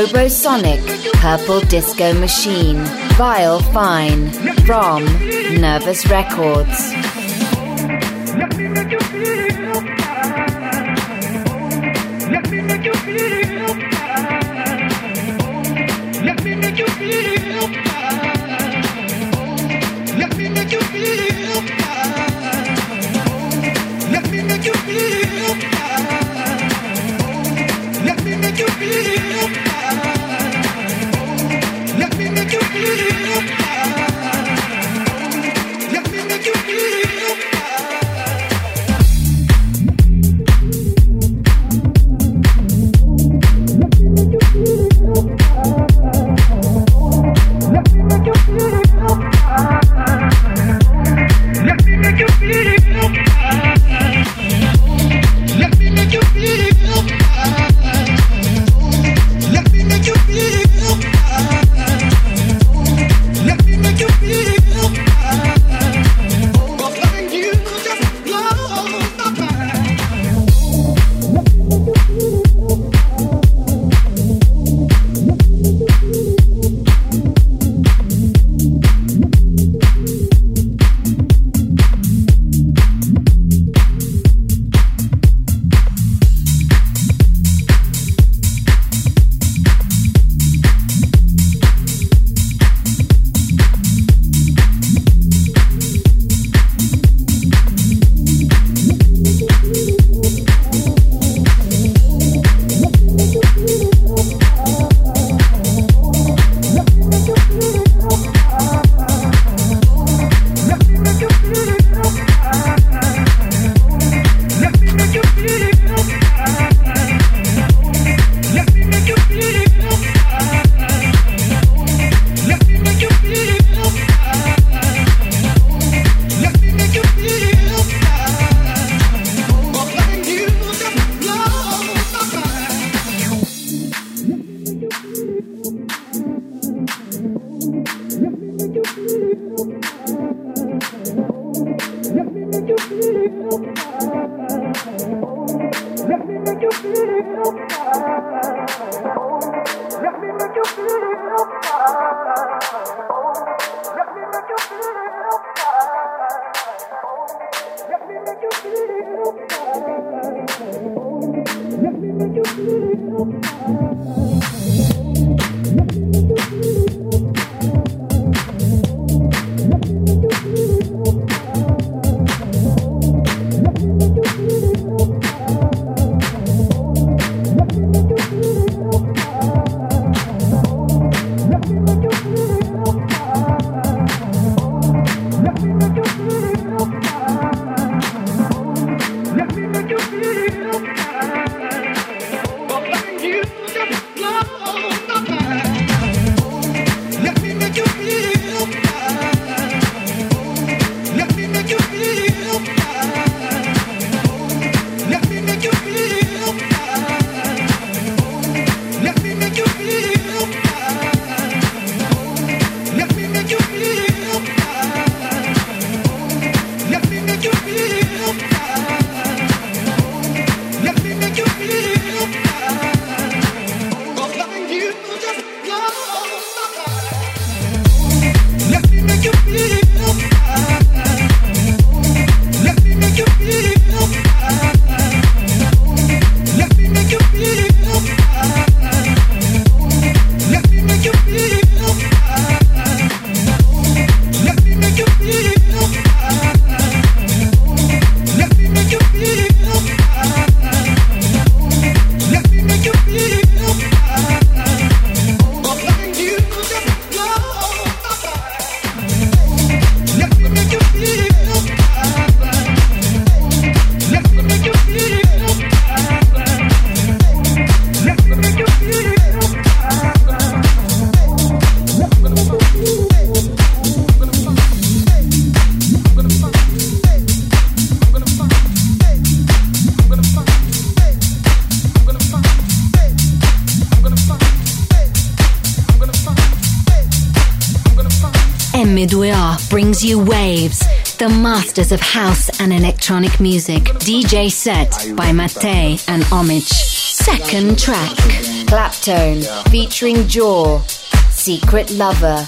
Robosonic, Purple Disco Machine, Viel Fein, from Nurvous Records. you just love M2A brings you Waves, the masters of house and electronic music. DJ set by Mattei and Omich. Second track. Claptone featuring Jaw, Secret Lover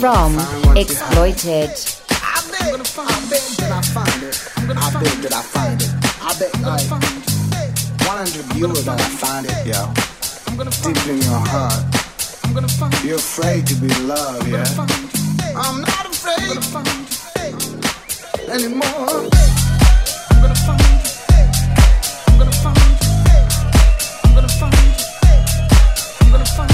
from Exploited. I bet that I find it. I bet that I find it. I bet like 100 viewers that I find it, yo. Deep in your heart. You're afraid to be loved, yeah? I'm not afraid to find any more. I'm gonna find you anymore.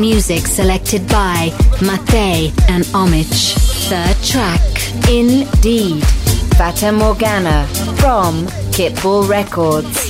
music selected by Mattei and Omich. Third track, Indeed. Fata Morgana from Kittball Records.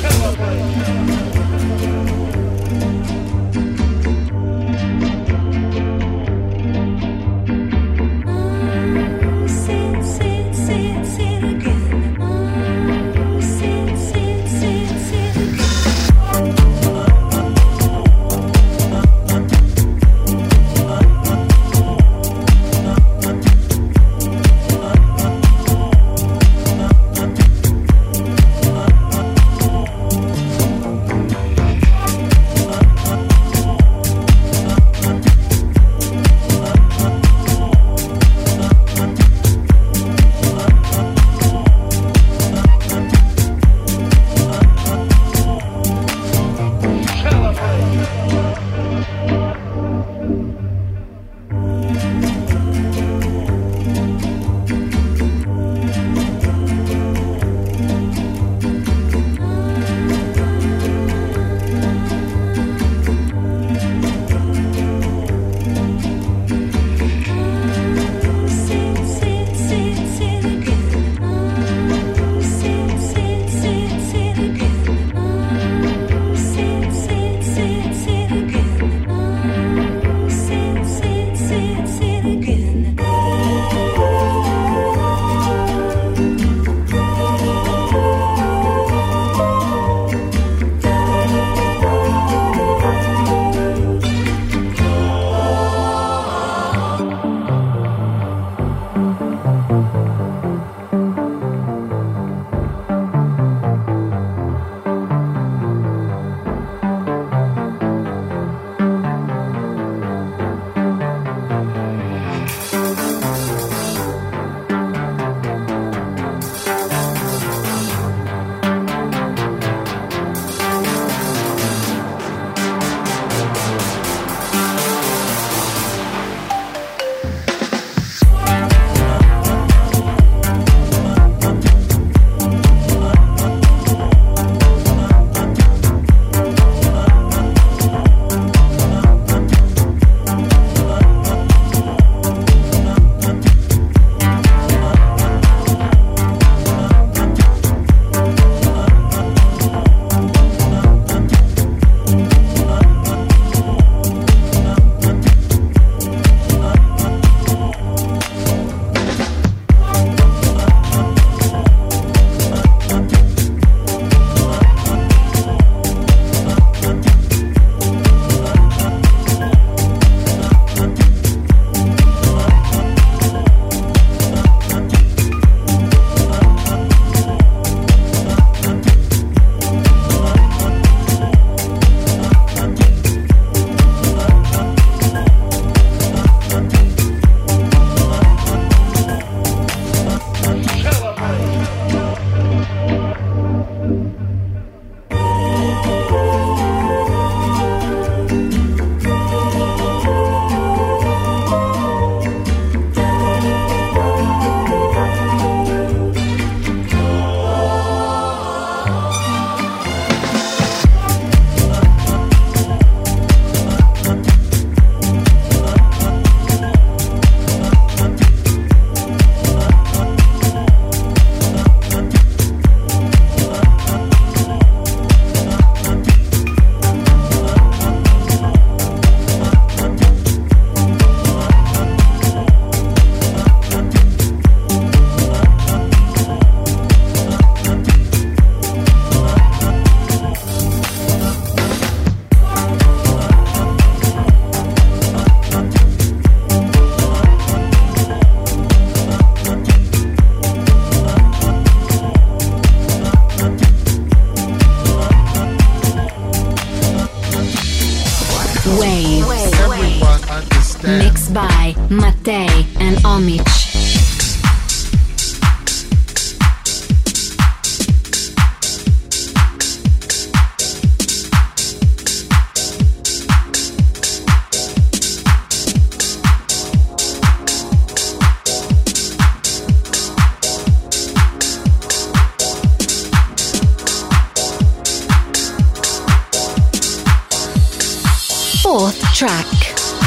Fourth track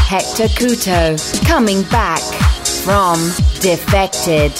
Hector Couto coming back from Defected.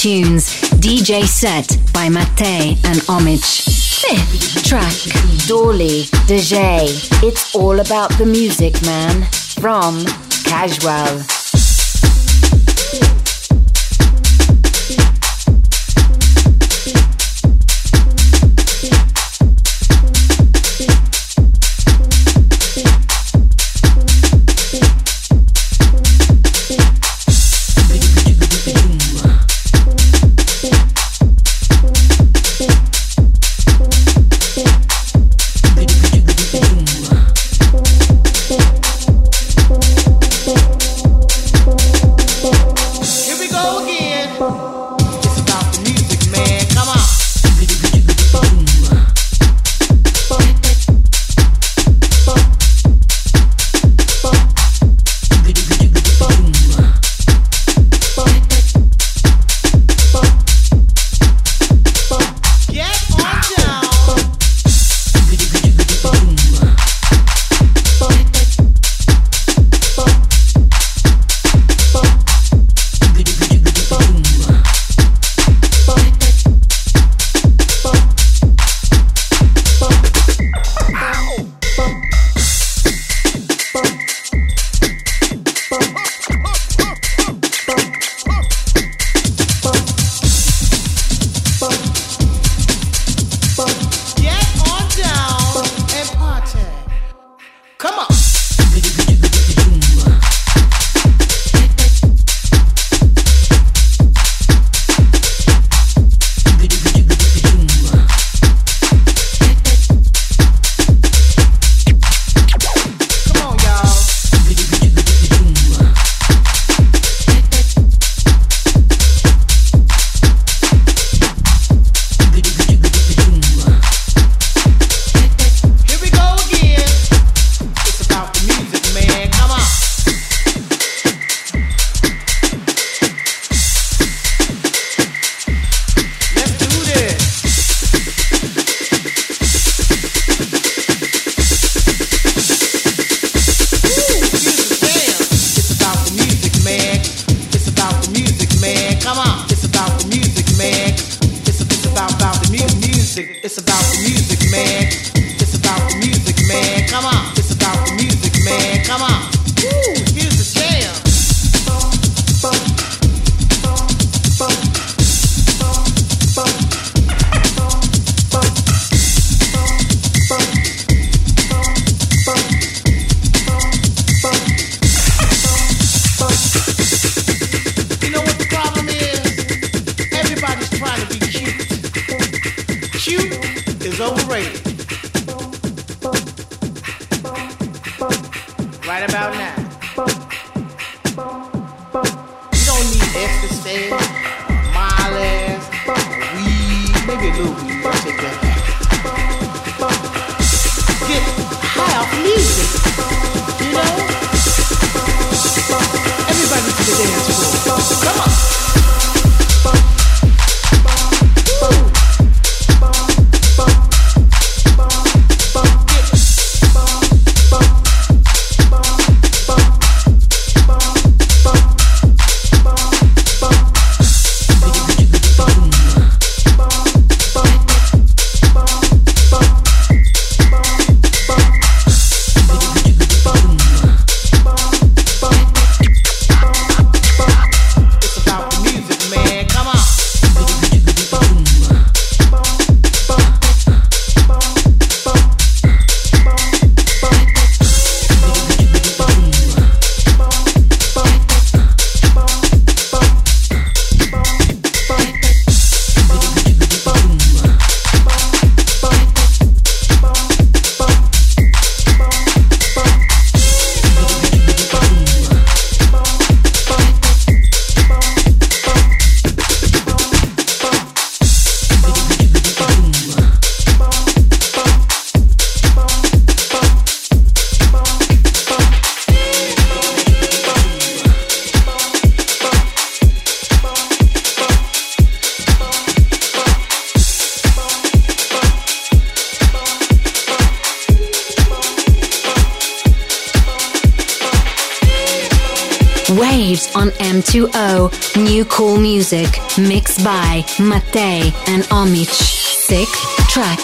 Tunes. Dajae set by Mattei and Omich. Fifth track. Doorly, DJ. It's all about the music, man. From Cajual. music. It's about the music, man. It's about the music, man. Come on. Music mixed by Mattei and Omich. Sixth track.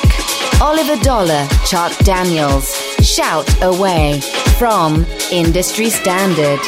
Oliver Dollar, Chuck Daniels. Shout Away from Industry Standard.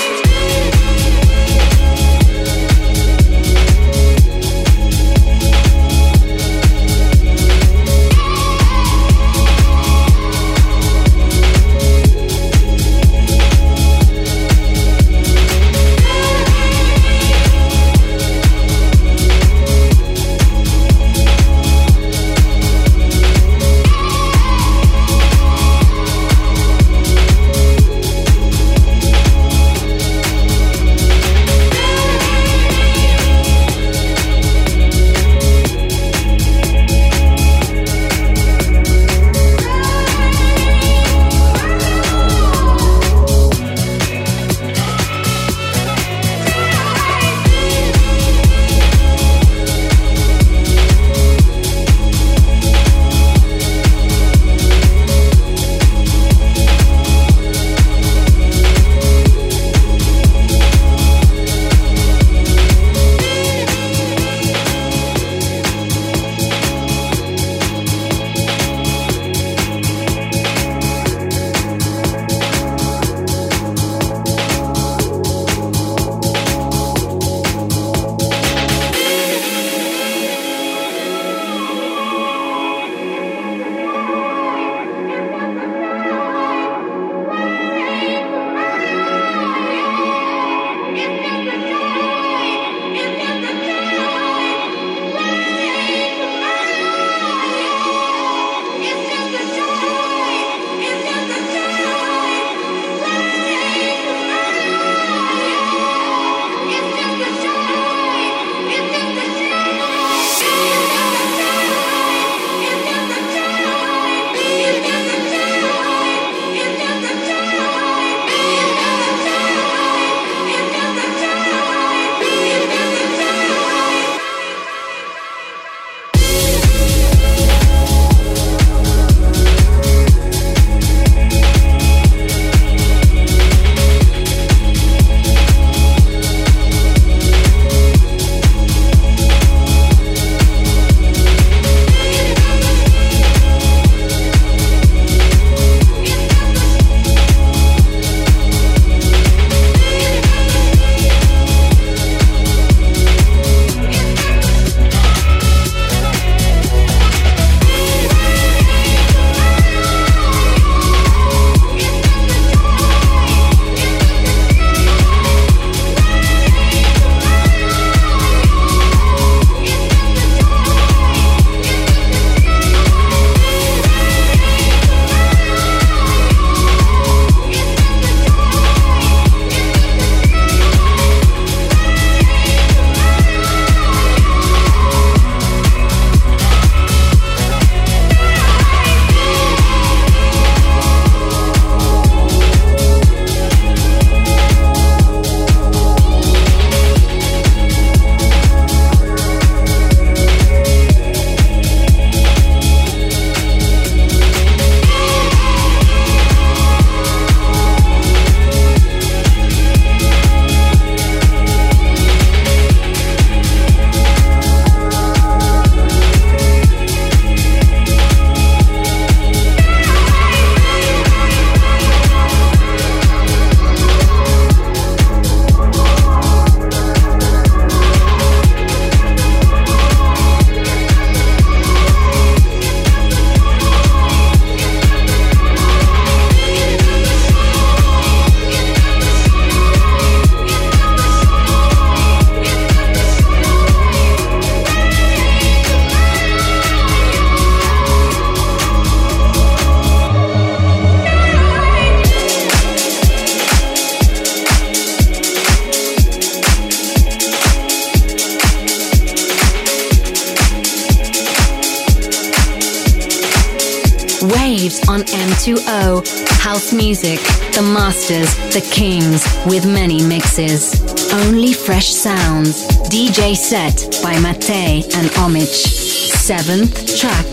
Set by Mattei and Omich. Seventh track.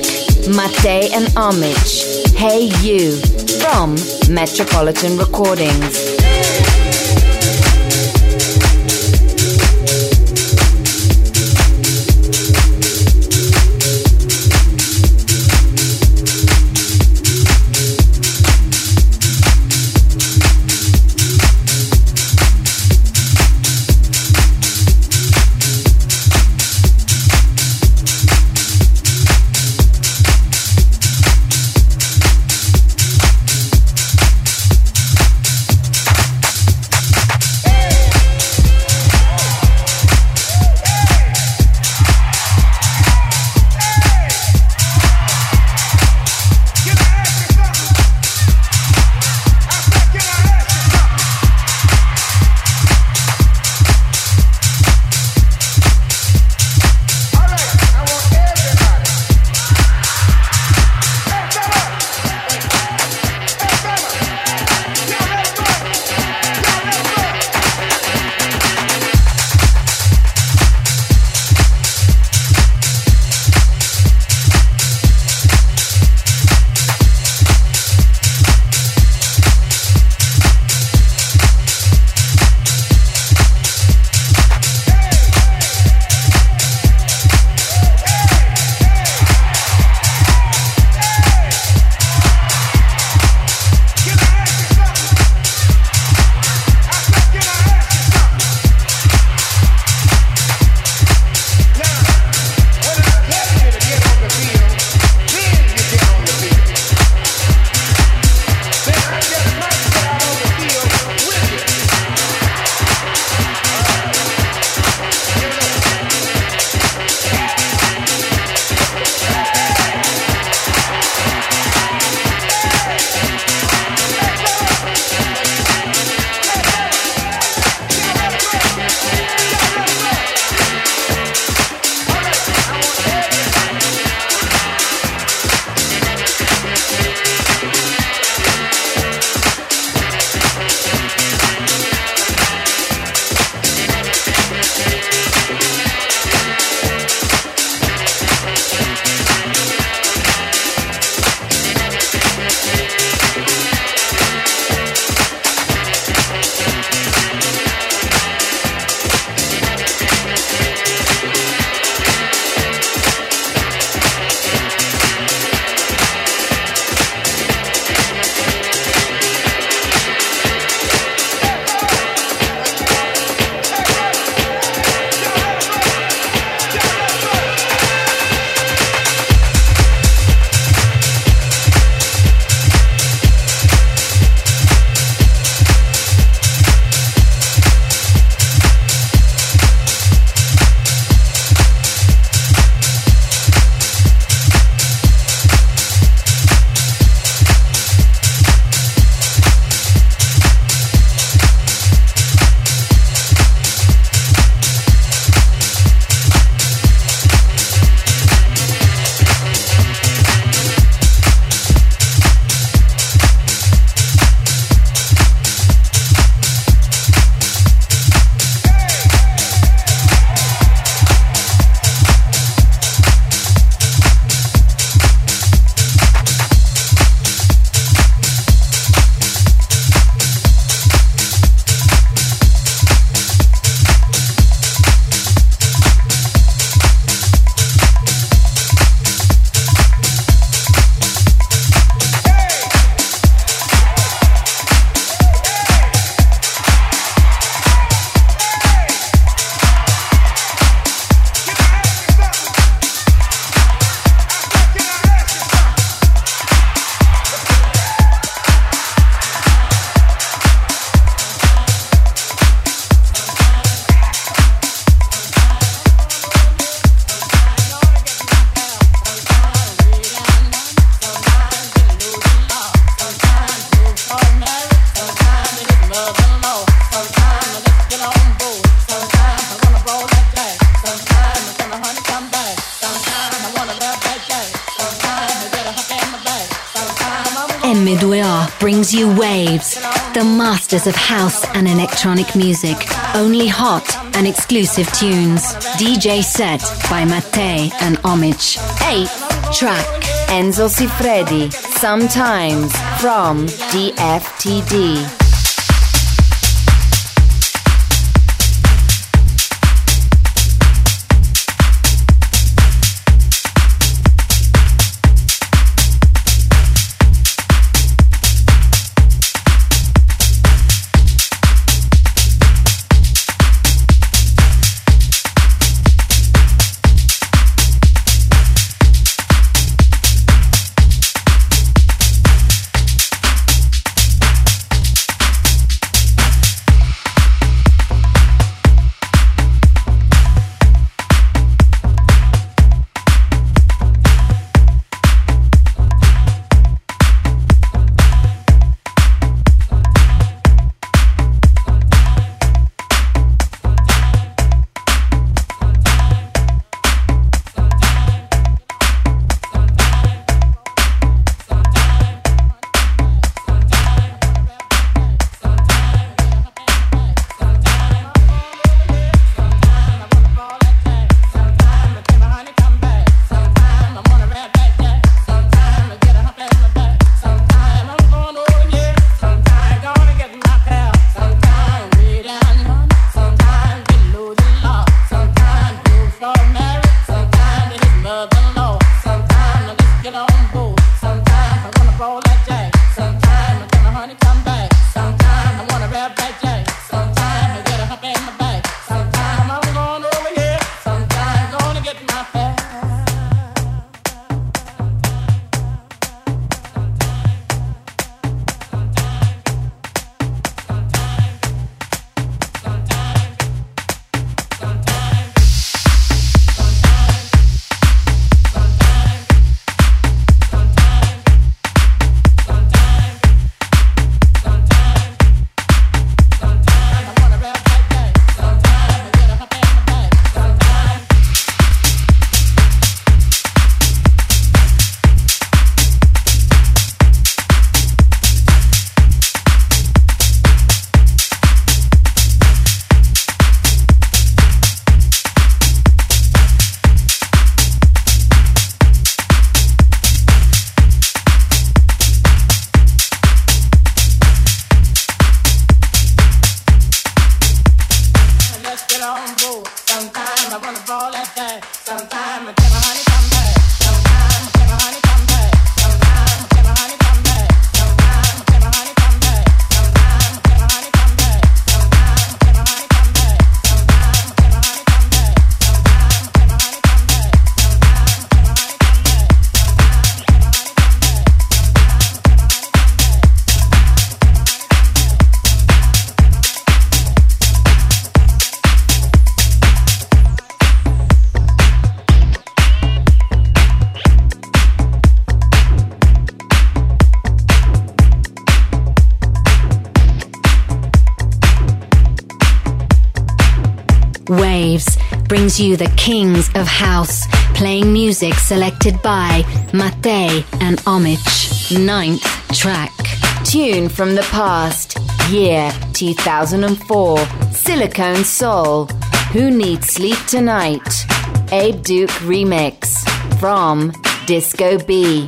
Mattei and Omich. Hey You from Metropolitan Recordings. Masters of house and electronic music. Only hot and exclusive tunes. DJ set by Mattei and Omich. 8. track. Enzo Siffredi, Sometimes from DFTD. You the kings of house, playing music selected by Mattei and Omich. Ninth track. Tune from the past, year 2004. Silicone Soul. Who Needs Sleep Tonight? Abe Duque remix from Disko B.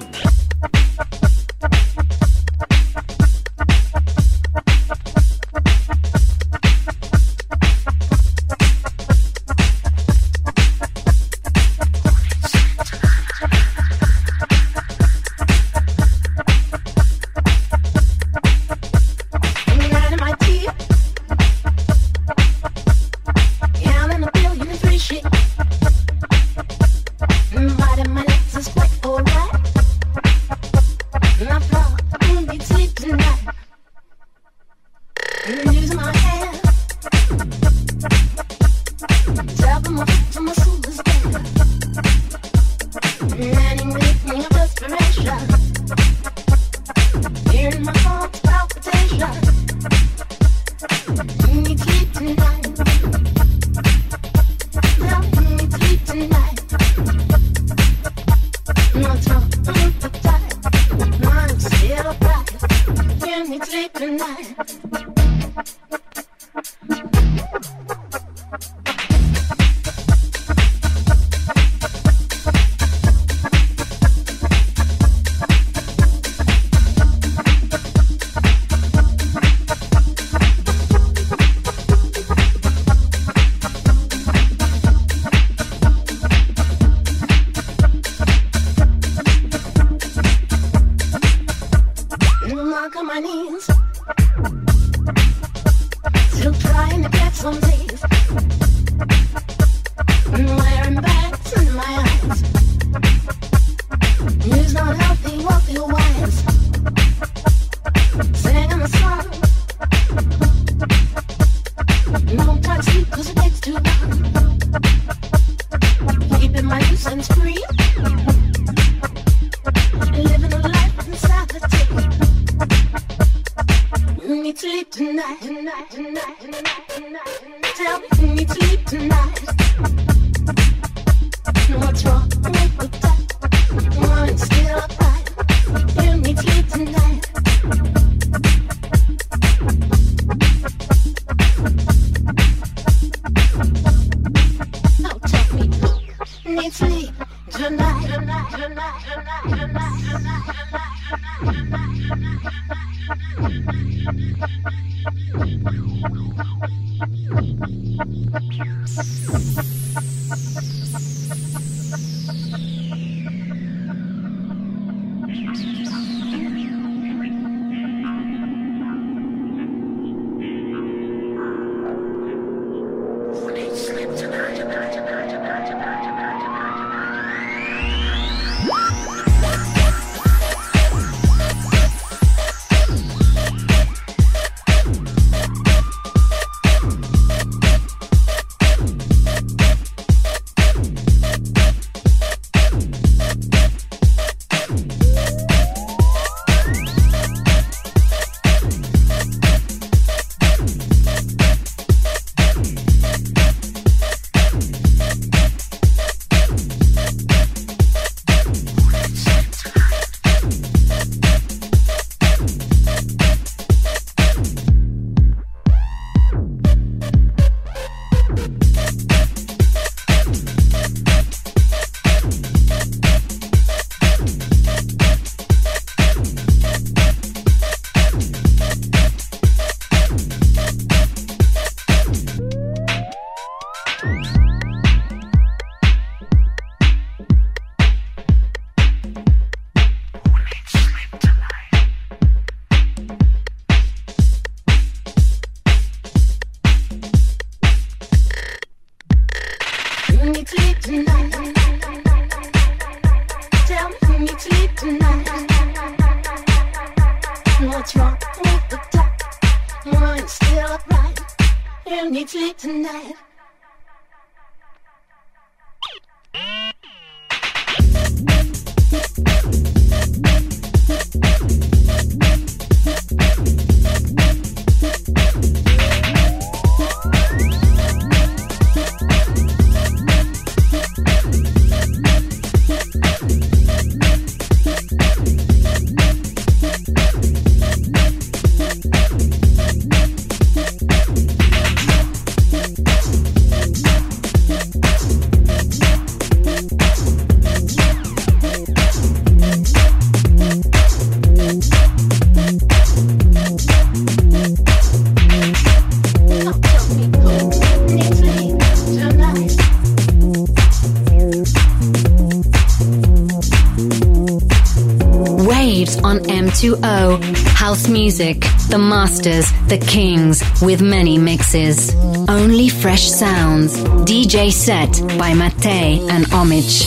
music, the masters, the kings, with many mixes. Only fresh sounds. DJ set by Mattei and Omich.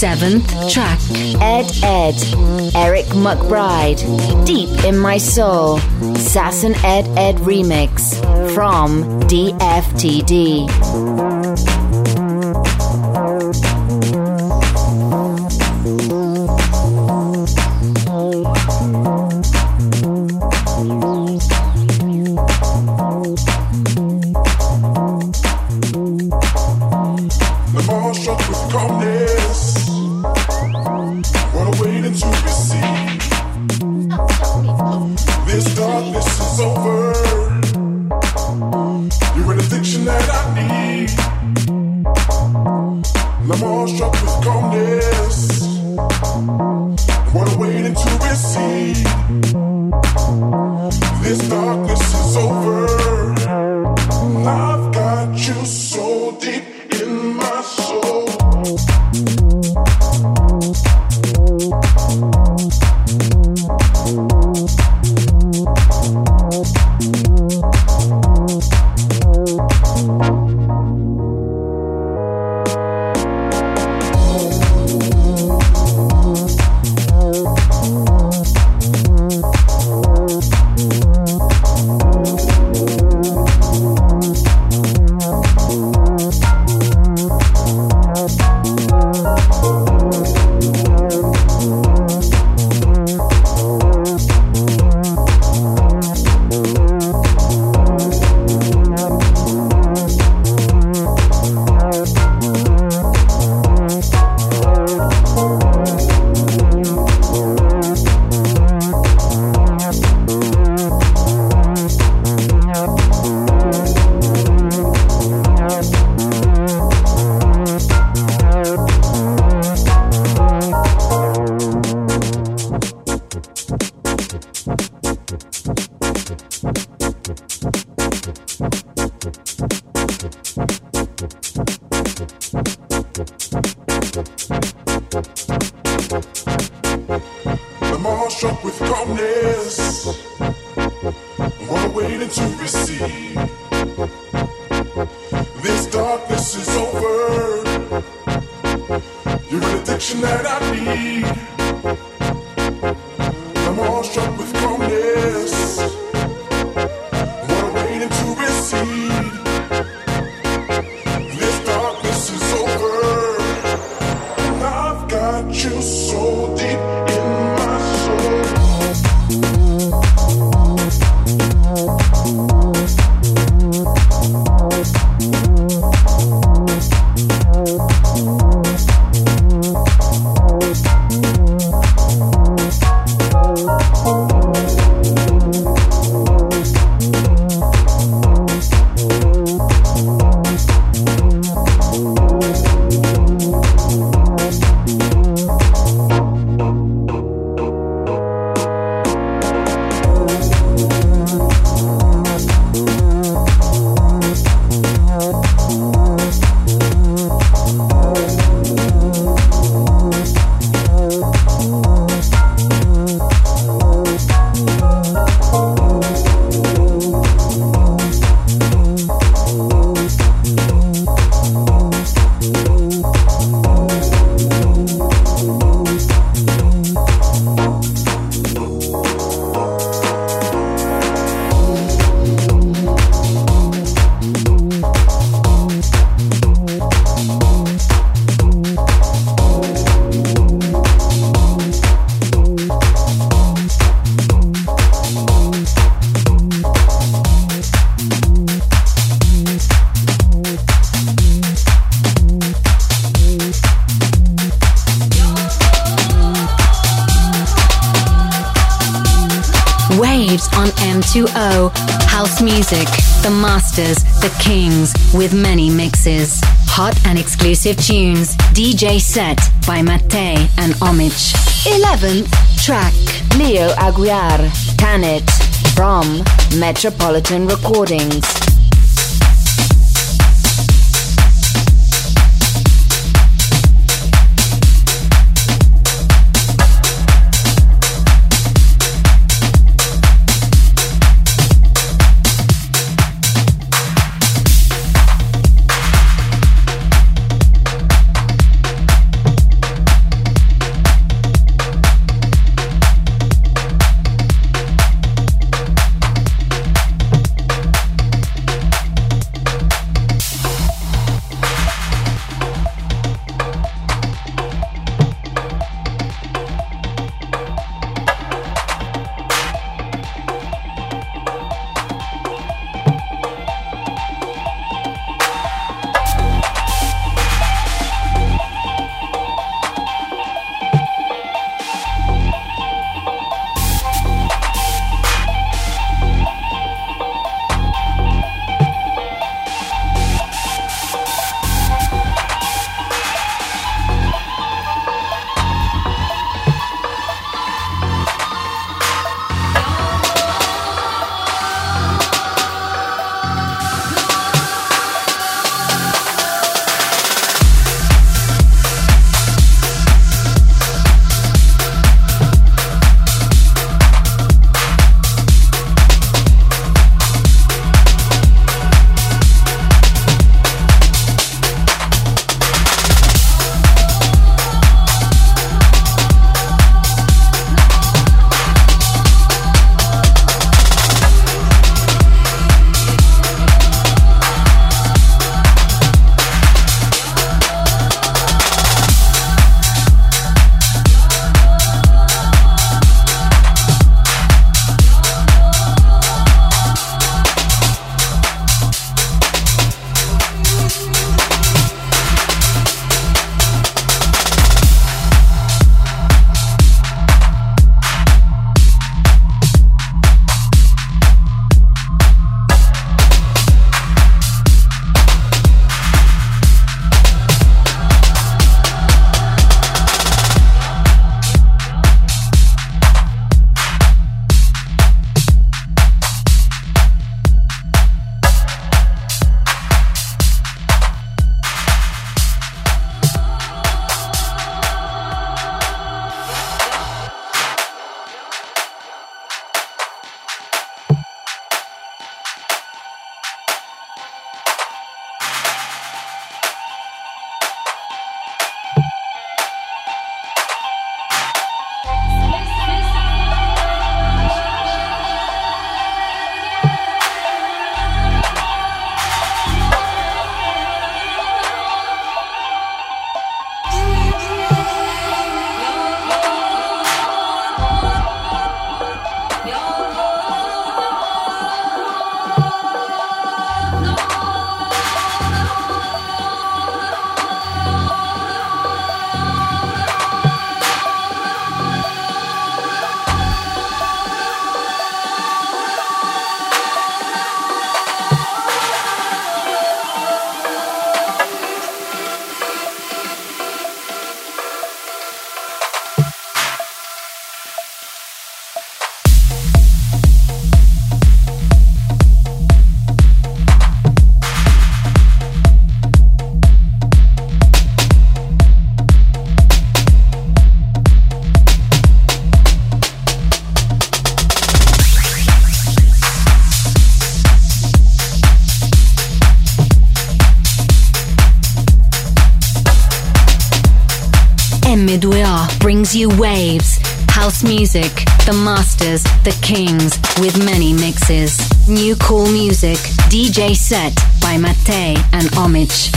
Seventh track Ed Ed, Eric McBride. Deep in My Soul, Sasse and Ed Ed remix from DFTD. 2.0 exclusive tunes. DJ set by Mattei and Omich. 11th track. Leo Aguiar, Tanit, from Metropolitan Recordings. Brings you waves, house music, the masters, the kings, with many mixes. New cool music, DJ set by Mattei and Omich.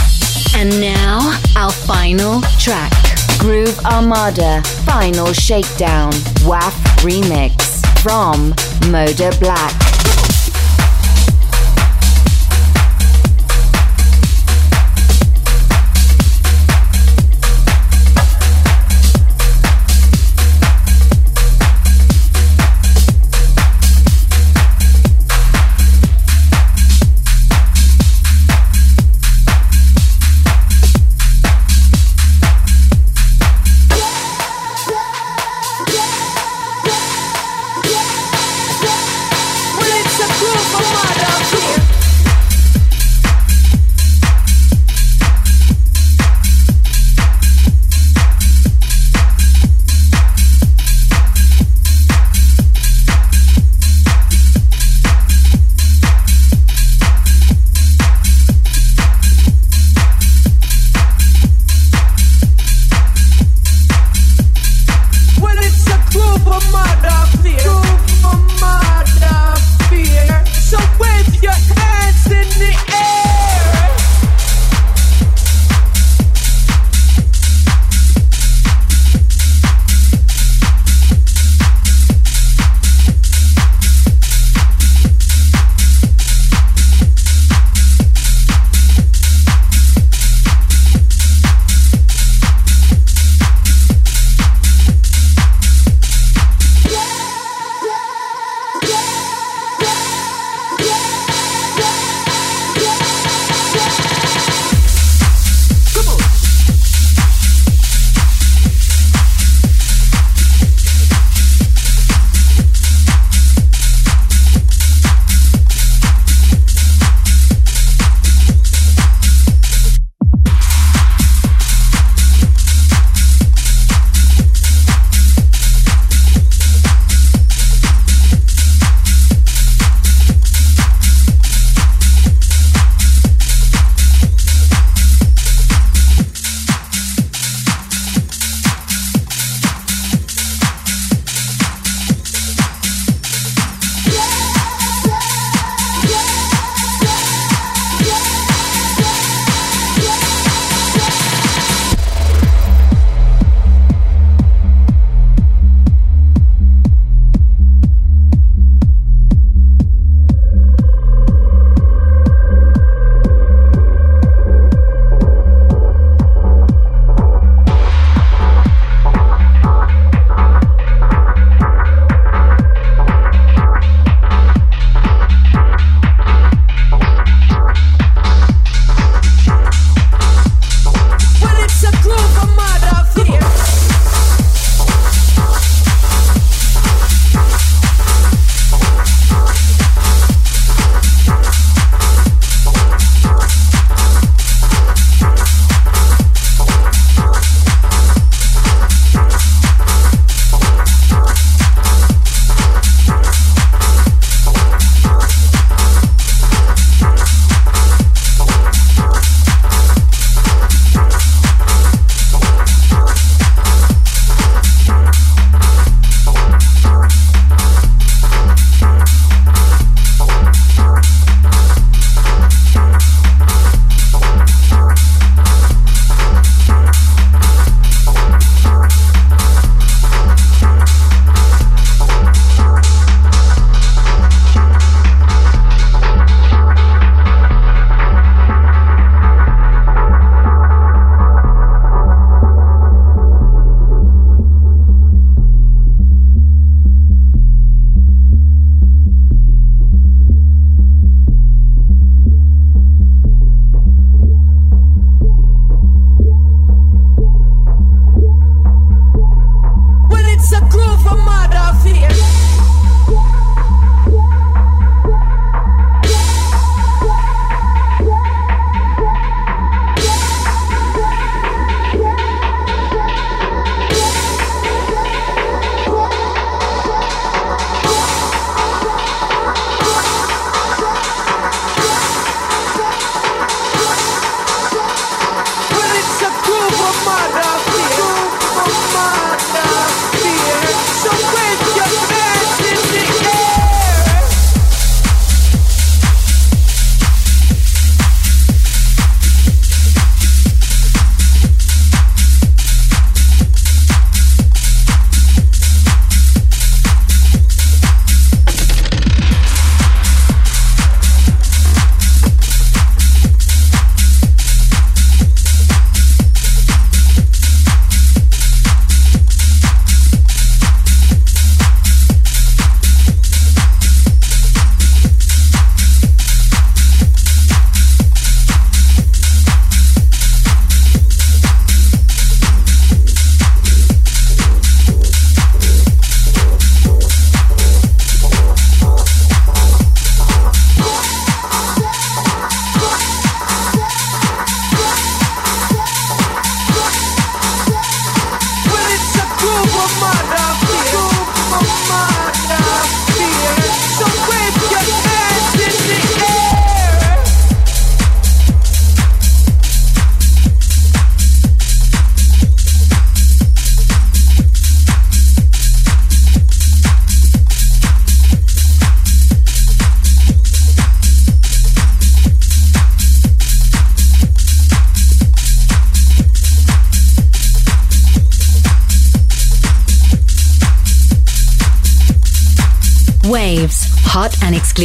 And now, our final track. Groove Armada Final Shakedown Waff Remix from Moda Black.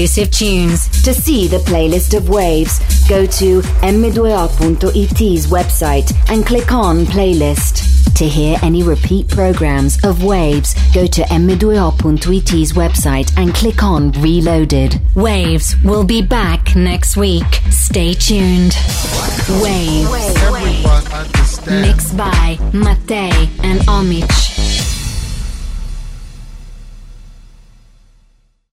Exclusive tunes. To see the playlist of Waves, go to m2o.it's website and click on Playlist. To hear any repeat programs of Waves, go to m2o.it's website and click on Reloaded. Waves will be back next week. Stay tuned. Waves. Mixed by Mattei and Omich.